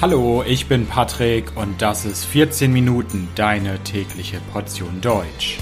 Hallo, ich bin Patrick und das ist 14 Minuten deine tägliche Portion Deutsch.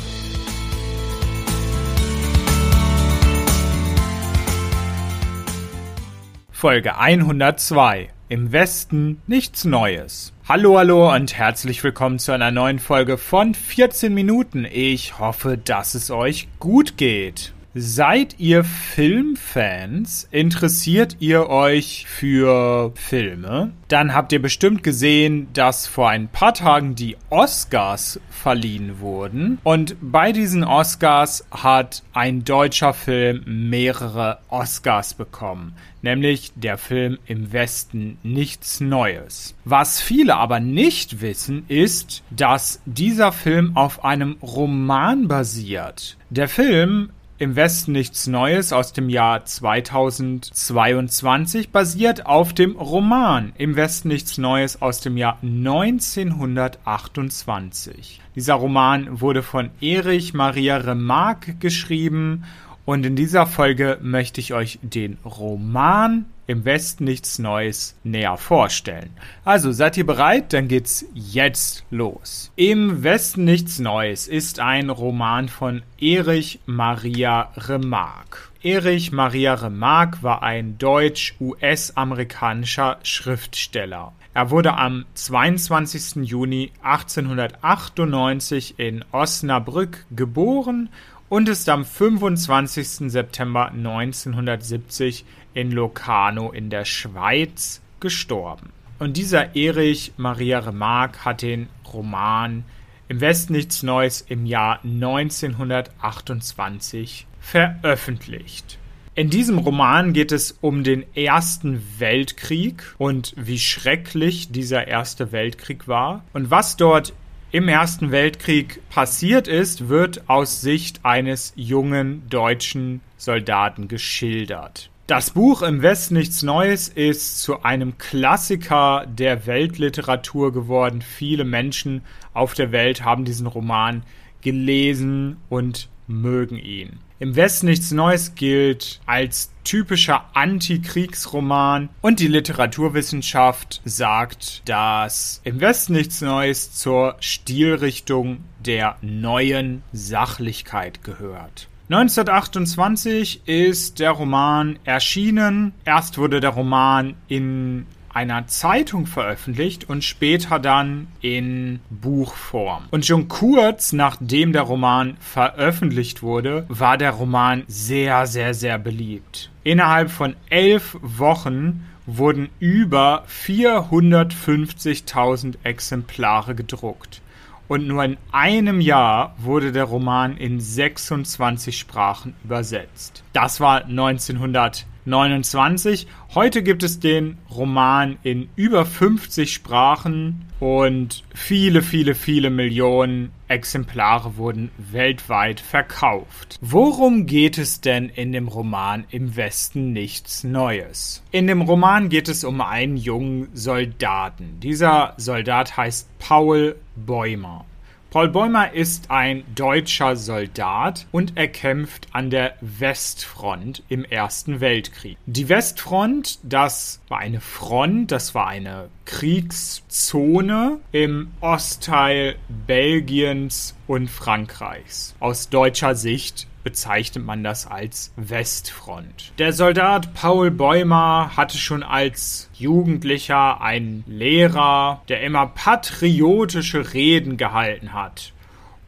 Folge 102. Im Westen nichts Neues. Hallo, hallo und herzlich willkommen zu einer neuen Folge von 14 Minuten. Ich hoffe, dass es euch gut geht. Seid ihr Filmfans? Interessiert ihr euch für Filme? Dann habt ihr bestimmt gesehen, dass vor ein paar Tagen die Oscars verliehen wurden. Und bei diesen Oscars hat ein deutscher Film mehrere Oscars bekommen. Nämlich der Film Im Westen nichts Neues. Was viele aber nicht wissen, ist, dass dieser Film auf einem Roman basiert. Der Film im Westen nichts Neues aus dem Jahr 2022 basiert auf dem Roman Im Westen nichts Neues aus dem Jahr 1928. Dieser Roman wurde von Erich Maria Remarque geschrieben und in dieser Folge möchte ich euch den Roman im Westen nichts Neues näher vorstellen. Also seid ihr bereit? Dann geht's jetzt los. Im Westen nichts Neues ist ein Roman von Erich Maria Remarque. Erich Maria Remarque war ein deutsch-US-amerikanischer Schriftsteller. Er wurde am 22. Juni 1898 in Osnabrück geboren und ist am 25. September 1970 in Locarno in der Schweiz gestorben. Und dieser Erich Maria Remarque hat den Roman Im Westen nichts Neues im Jahr 1928 veröffentlicht. In diesem Roman geht es um den Ersten Weltkrieg und wie schrecklich dieser Erste Weltkrieg war und was dort im Ersten Weltkrieg passiert ist, wird aus Sicht eines jungen deutschen Soldaten geschildert. Das Buch Im Westen nichts Neues ist zu einem Klassiker der Weltliteratur geworden. Viele Menschen auf der Welt haben diesen Roman gelesen und mögen ihn. Im Westen nichts Neues gilt als typischer Antikriegsroman und die Literaturwissenschaft sagt, dass Im Westen nichts Neues zur Stilrichtung der neuen Sachlichkeit gehört. 1928 ist der Roman erschienen. Erst wurde der Roman in einer Zeitung veröffentlicht und später dann in Buchform. Und schon kurz nachdem der Roman veröffentlicht wurde, war der Roman sehr, sehr, sehr beliebt. Innerhalb von elf Wochen wurden über 450.000 Exemplare gedruckt. Und nur in einem Jahr wurde der Roman in 26 Sprachen übersetzt. Das war 1900. 29. Heute gibt es den Roman in über 50 Sprachen und viele, viele, viele Millionen Exemplare wurden weltweit verkauft. Worum geht es denn in dem Roman Im Westen nichts Neues? In dem Roman geht es um einen jungen Soldaten. Dieser Soldat heißt Paul Bäumer. Paul Bäumer ist ein deutscher Soldat und er kämpft an der Westfront im Ersten Weltkrieg. Die Westfront, das war eine Front, das war eine Kriegszone im Ostteil Belgiens und Frankreichs. Aus deutscher Sicht bezeichnet man das als Westfront. Der Soldat Paul Bäumer hatte schon als Jugendlicher einen Lehrer, der immer patriotische Reden gehalten hat.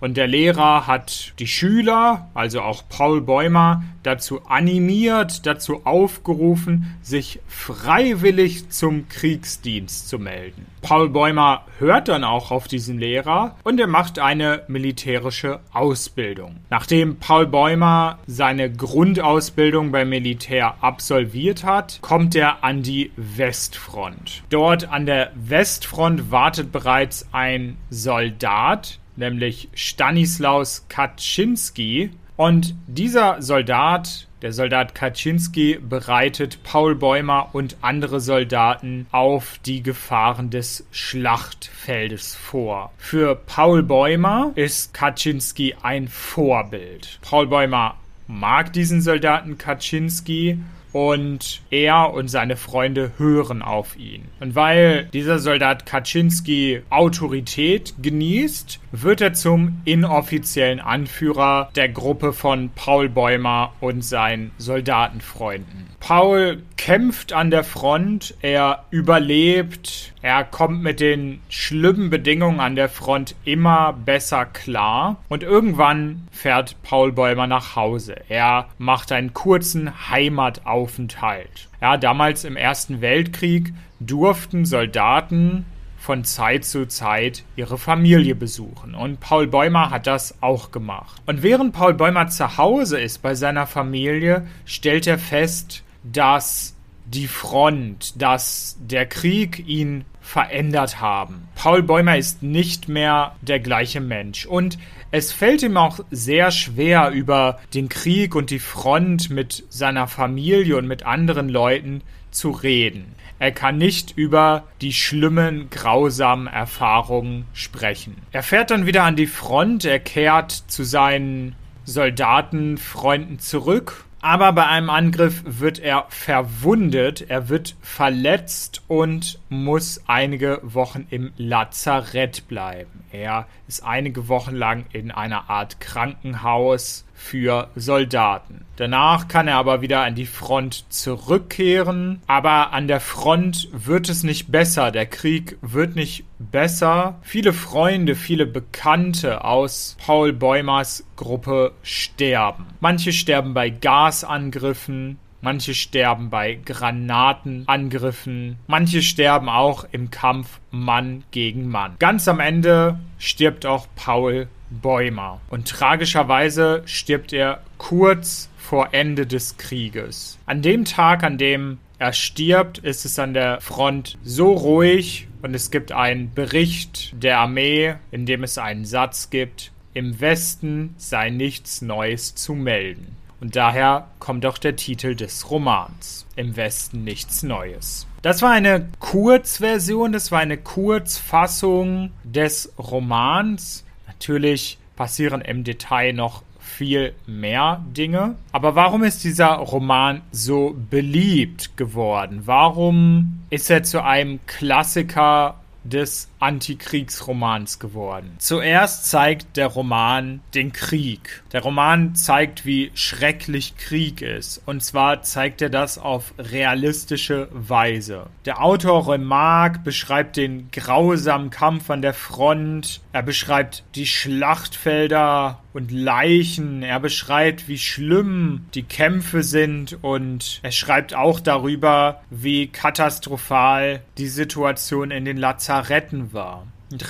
Und der Lehrer hat die Schüler, also auch Paul Bäumer, dazu animiert, dazu aufgerufen, sich freiwillig zum Kriegsdienst zu melden. Paul Bäumer hört dann auch auf diesen Lehrer und er macht eine militärische Ausbildung. Nachdem Paul Bäumer seine Grundausbildung beim Militär absolviert hat, kommt er an die Westfront. Dort an der Westfront wartet bereits ein Soldat, nämlich Stanislaus Kaczynski. Und dieser Soldat, der Soldat Kaczynski, bereitet Paul Bäumer und andere Soldaten auf die Gefahren des Schlachtfeldes vor. Für Paul Bäumer ist Kaczynski ein Vorbild. Paul Bäumer mag diesen Soldaten Kaczynski und er und seine Freunde hören auf ihn. Und weil dieser Soldat Kaczynski Autorität genießt, wird er zum inoffiziellen Anführer der Gruppe von Paul Bäumer und seinen Soldatenfreunden. Paul kämpft an der Front, er überlebt, er kommt mit den schlimmen Bedingungen an der Front immer besser klar und irgendwann fährt Paul Bäumer nach Hause. Er macht einen kurzen Heimataufenthalt. Ja, damals im Ersten Weltkrieg durften Soldaten von Zeit zu Zeit ihre Familie besuchen. Und Paul Bäumer hat das auch gemacht. Und während Paul Bäumer zu Hause ist bei seiner Familie, stellt er fest, dass die Front, dass der Krieg ihn verändert haben. Paul Bäumer ist nicht mehr der gleiche Mensch und es fällt ihm auch sehr schwer, über den Krieg und die Front mit seiner Familie und mit anderen Leuten zu reden. Er kann nicht über die schlimmen, grausamen Erfahrungen sprechen. Er fährt dann wieder an die Front, er kehrt zu seinen Soldatenfreunden zurück aber bei einem Angriff wird er verwundet, er wird verletzt und muss einige Wochen im Lazarett bleiben. Er ist einige Wochen lang in einer Art Krankenhaus für Soldaten. Danach kann er aber wieder an die Front zurückkehren, aber an der Front wird es nicht besser, der Krieg wird nicht besser. Viele Freunde, viele Bekannte aus Paul Bäumers Gruppe sterben. Manche sterben bei Gasangriffen, Manche sterben bei Granatenangriffen. Manche sterben auch im Kampf Mann gegen Mann. Ganz am Ende stirbt auch Paul Bäumer. Und tragischerweise stirbt er kurz vor Ende des Krieges. An dem Tag, an dem er stirbt, ist es an der Front so ruhig und es gibt einen Bericht der Armee, in dem es einen Satz gibt, im Westen sei nichts Neues zu melden. Und daher kommt auch der Titel des Romans. Im Westen nichts Neues. Das war eine Kurzversion, das war eine Kurzfassung des Romans. Natürlich passieren im Detail noch viel mehr Dinge. Aber warum ist dieser Roman so beliebt geworden? Warum ist er zu einem Klassiker des Antikriegsromans geworden. Zuerst zeigt der Roman den Krieg. Der Roman zeigt, wie schrecklich Krieg ist. Und zwar zeigt er das auf realistische Weise. Der Autor Remarque beschreibt den grausamen Kampf an der Front. Er beschreibt die Schlachtfelder und Leichen. Er beschreibt, wie schlimm die Kämpfe sind und er schreibt auch darüber, wie katastrophal die Situation in den Lazaretten war. Und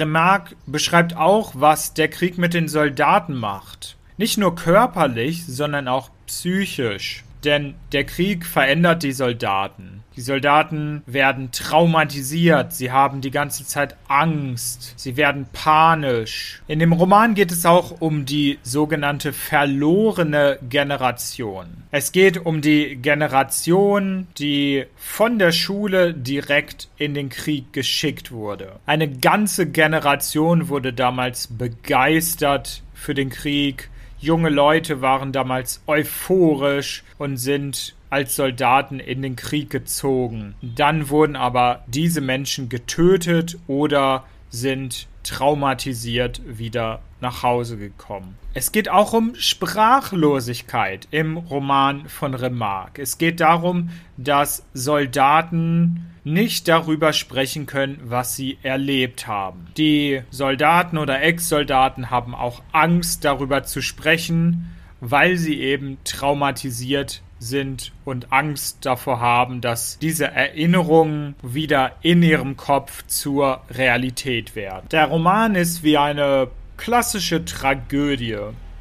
beschreibt auch, was der Krieg mit den Soldaten macht. Nicht nur körperlich, sondern auch psychisch. Denn der Krieg verändert die Soldaten. Die Soldaten werden traumatisiert, sie haben die ganze Zeit Angst, sie werden panisch. In dem Roman geht es auch um die sogenannte verlorene Generation. Es geht um die Generation, die von der Schule direkt in den Krieg geschickt wurde. Eine ganze Generation wurde damals begeistert für den Krieg. Junge Leute waren damals euphorisch und sind als Soldaten in den Krieg gezogen. Dann wurden aber diese Menschen getötet oder sind traumatisiert wieder nach Hause gekommen. Es geht auch um Sprachlosigkeit im Roman von Remarque. Es geht darum, dass Soldaten nicht darüber sprechen können, was sie erlebt haben. Die Soldaten oder Ex-Soldaten haben auch Angst darüber zu sprechen, weil sie eben traumatisiert sind und Angst davor haben, dass diese Erinnerungen wieder in ihrem Kopf zur Realität werden. Der Roman ist wie eine klassische Tragödie.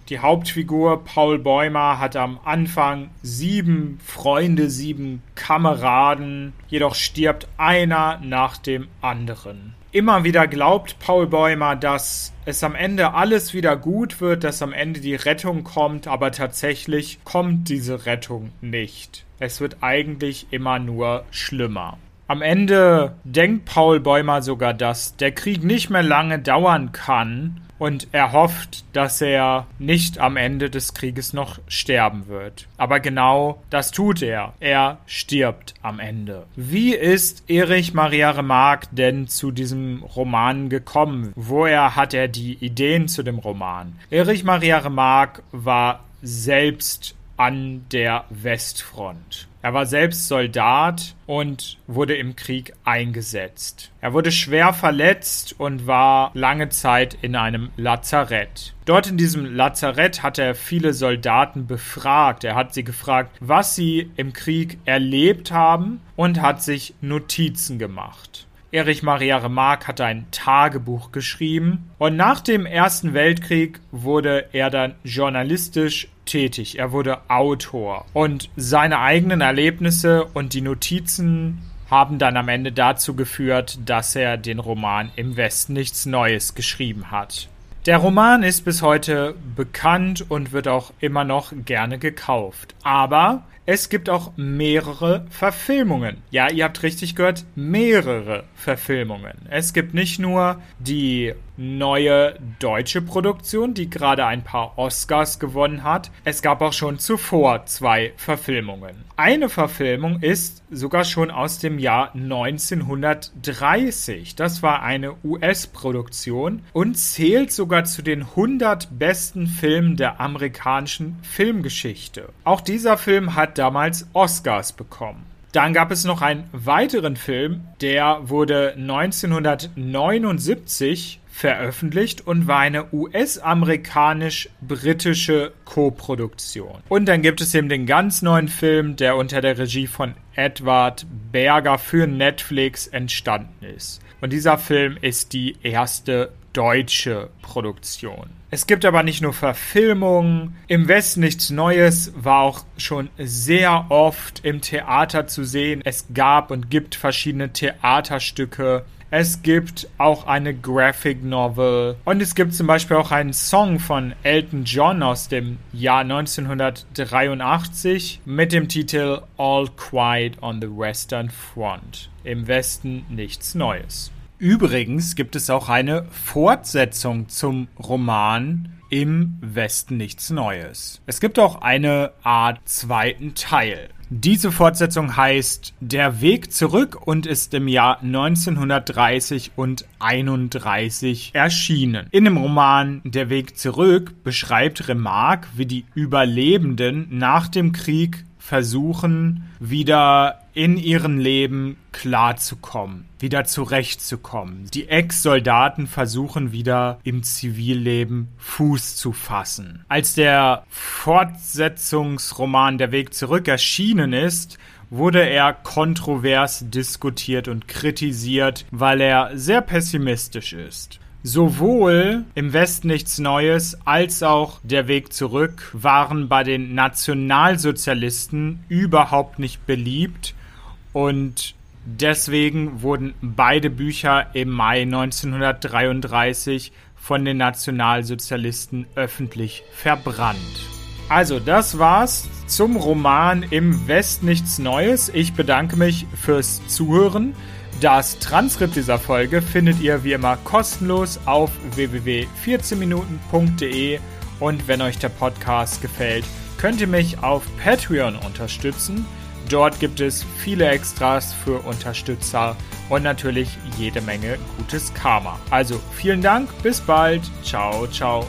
Die Hauptfigur Paul Bäumer hat am Anfang sieben Freunde, sieben Kameraden, jedoch stirbt einer nach dem anderen. Immer wieder glaubt Paul Bäumer, dass es am Ende alles wieder gut wird, dass am Ende die Rettung kommt, aber tatsächlich kommt diese Rettung nicht. Es wird eigentlich immer nur schlimmer. Am Ende denkt Paul Bäumer sogar, dass der Krieg nicht mehr lange dauern kann, und er hofft, dass er nicht am Ende des Krieges noch sterben wird. Aber genau das tut er. Er stirbt am Ende. Wie ist Erich Maria Remarque denn zu diesem Roman gekommen? Woher hat er die Ideen zu dem Roman? Erich Maria Remarque war selbst an der Westfront. Er war selbst Soldat und wurde im Krieg eingesetzt. Er wurde schwer verletzt und war lange Zeit in einem Lazarett. Dort in diesem Lazarett hat er viele Soldaten befragt. Er hat sie gefragt, was sie im Krieg erlebt haben und hat sich Notizen gemacht. Erich Maria Remarque hatte ein Tagebuch geschrieben und nach dem Ersten Weltkrieg wurde er dann journalistisch tätig. Er wurde Autor und seine eigenen Erlebnisse und die Notizen haben dann am Ende dazu geführt, dass er den Roman Im Westen nichts Neues geschrieben hat. Der Roman ist bis heute bekannt und wird auch immer noch gerne gekauft. Aber es gibt auch mehrere Verfilmungen. Ja, ihr habt richtig gehört, mehrere Verfilmungen. Es gibt nicht nur die neue deutsche Produktion, die gerade ein paar Oscars gewonnen hat. Es gab auch schon zuvor zwei Verfilmungen. Eine Verfilmung ist sogar schon aus dem Jahr 1930. Das war eine US-Produktion und zählt sogar zu den 100 besten Filmen der amerikanischen Filmgeschichte. Auch dieser Film hat damals Oscars bekommen. Dann gab es noch einen weiteren Film, der wurde 1979 veröffentlicht und war eine US-amerikanisch-britische Koproduktion. Und dann gibt es eben den ganz neuen Film, der unter der Regie von Edward Berger für Netflix entstanden ist. Und dieser Film ist die erste deutsche Produktion. Es gibt aber nicht nur Verfilmungen. Im Westen nichts Neues war auch schon sehr oft im Theater zu sehen. Es gab und gibt verschiedene Theaterstücke. Es gibt auch eine Graphic Novel. Und es gibt zum Beispiel auch einen Song von Elton John aus dem Jahr 1983 mit dem Titel All Quiet on the Western Front. Im Westen nichts Neues. Übrigens gibt es auch eine Fortsetzung zum Roman Im Westen nichts Neues. Es gibt auch eine Art zweiten Teil. Diese Fortsetzung heißt Der Weg zurück und ist im Jahr 1930 und 31 erschienen. In dem Roman Der Weg zurück beschreibt Remarque, wie die Überlebenden nach dem Krieg versuchen, wieder in ihrem Leben klarzukommen, wieder zurechtzukommen. Die Ex-Soldaten versuchen wieder im Zivilleben Fuß zu fassen. Als der Fortsetzungsroman Der Weg zurück erschienen ist, wurde er kontrovers diskutiert und kritisiert, weil er sehr pessimistisch ist. Sowohl im Westen nichts Neues als auch der Weg zurück waren bei den Nationalsozialisten überhaupt nicht beliebt und deswegen wurden beide Bücher im Mai 1933 von den Nationalsozialisten öffentlich verbrannt. Also, das war's zum Roman Im West nichts Neues. Ich bedanke mich fürs Zuhören. Das Transkript dieser Folge findet ihr wie immer kostenlos auf www.14minuten.de und wenn euch der Podcast gefällt, könnt ihr mich auf Patreon unterstützen. Dort gibt es viele Extras für Unterstützer und natürlich jede Menge gutes Karma. Also vielen Dank, bis bald, ciao, ciao.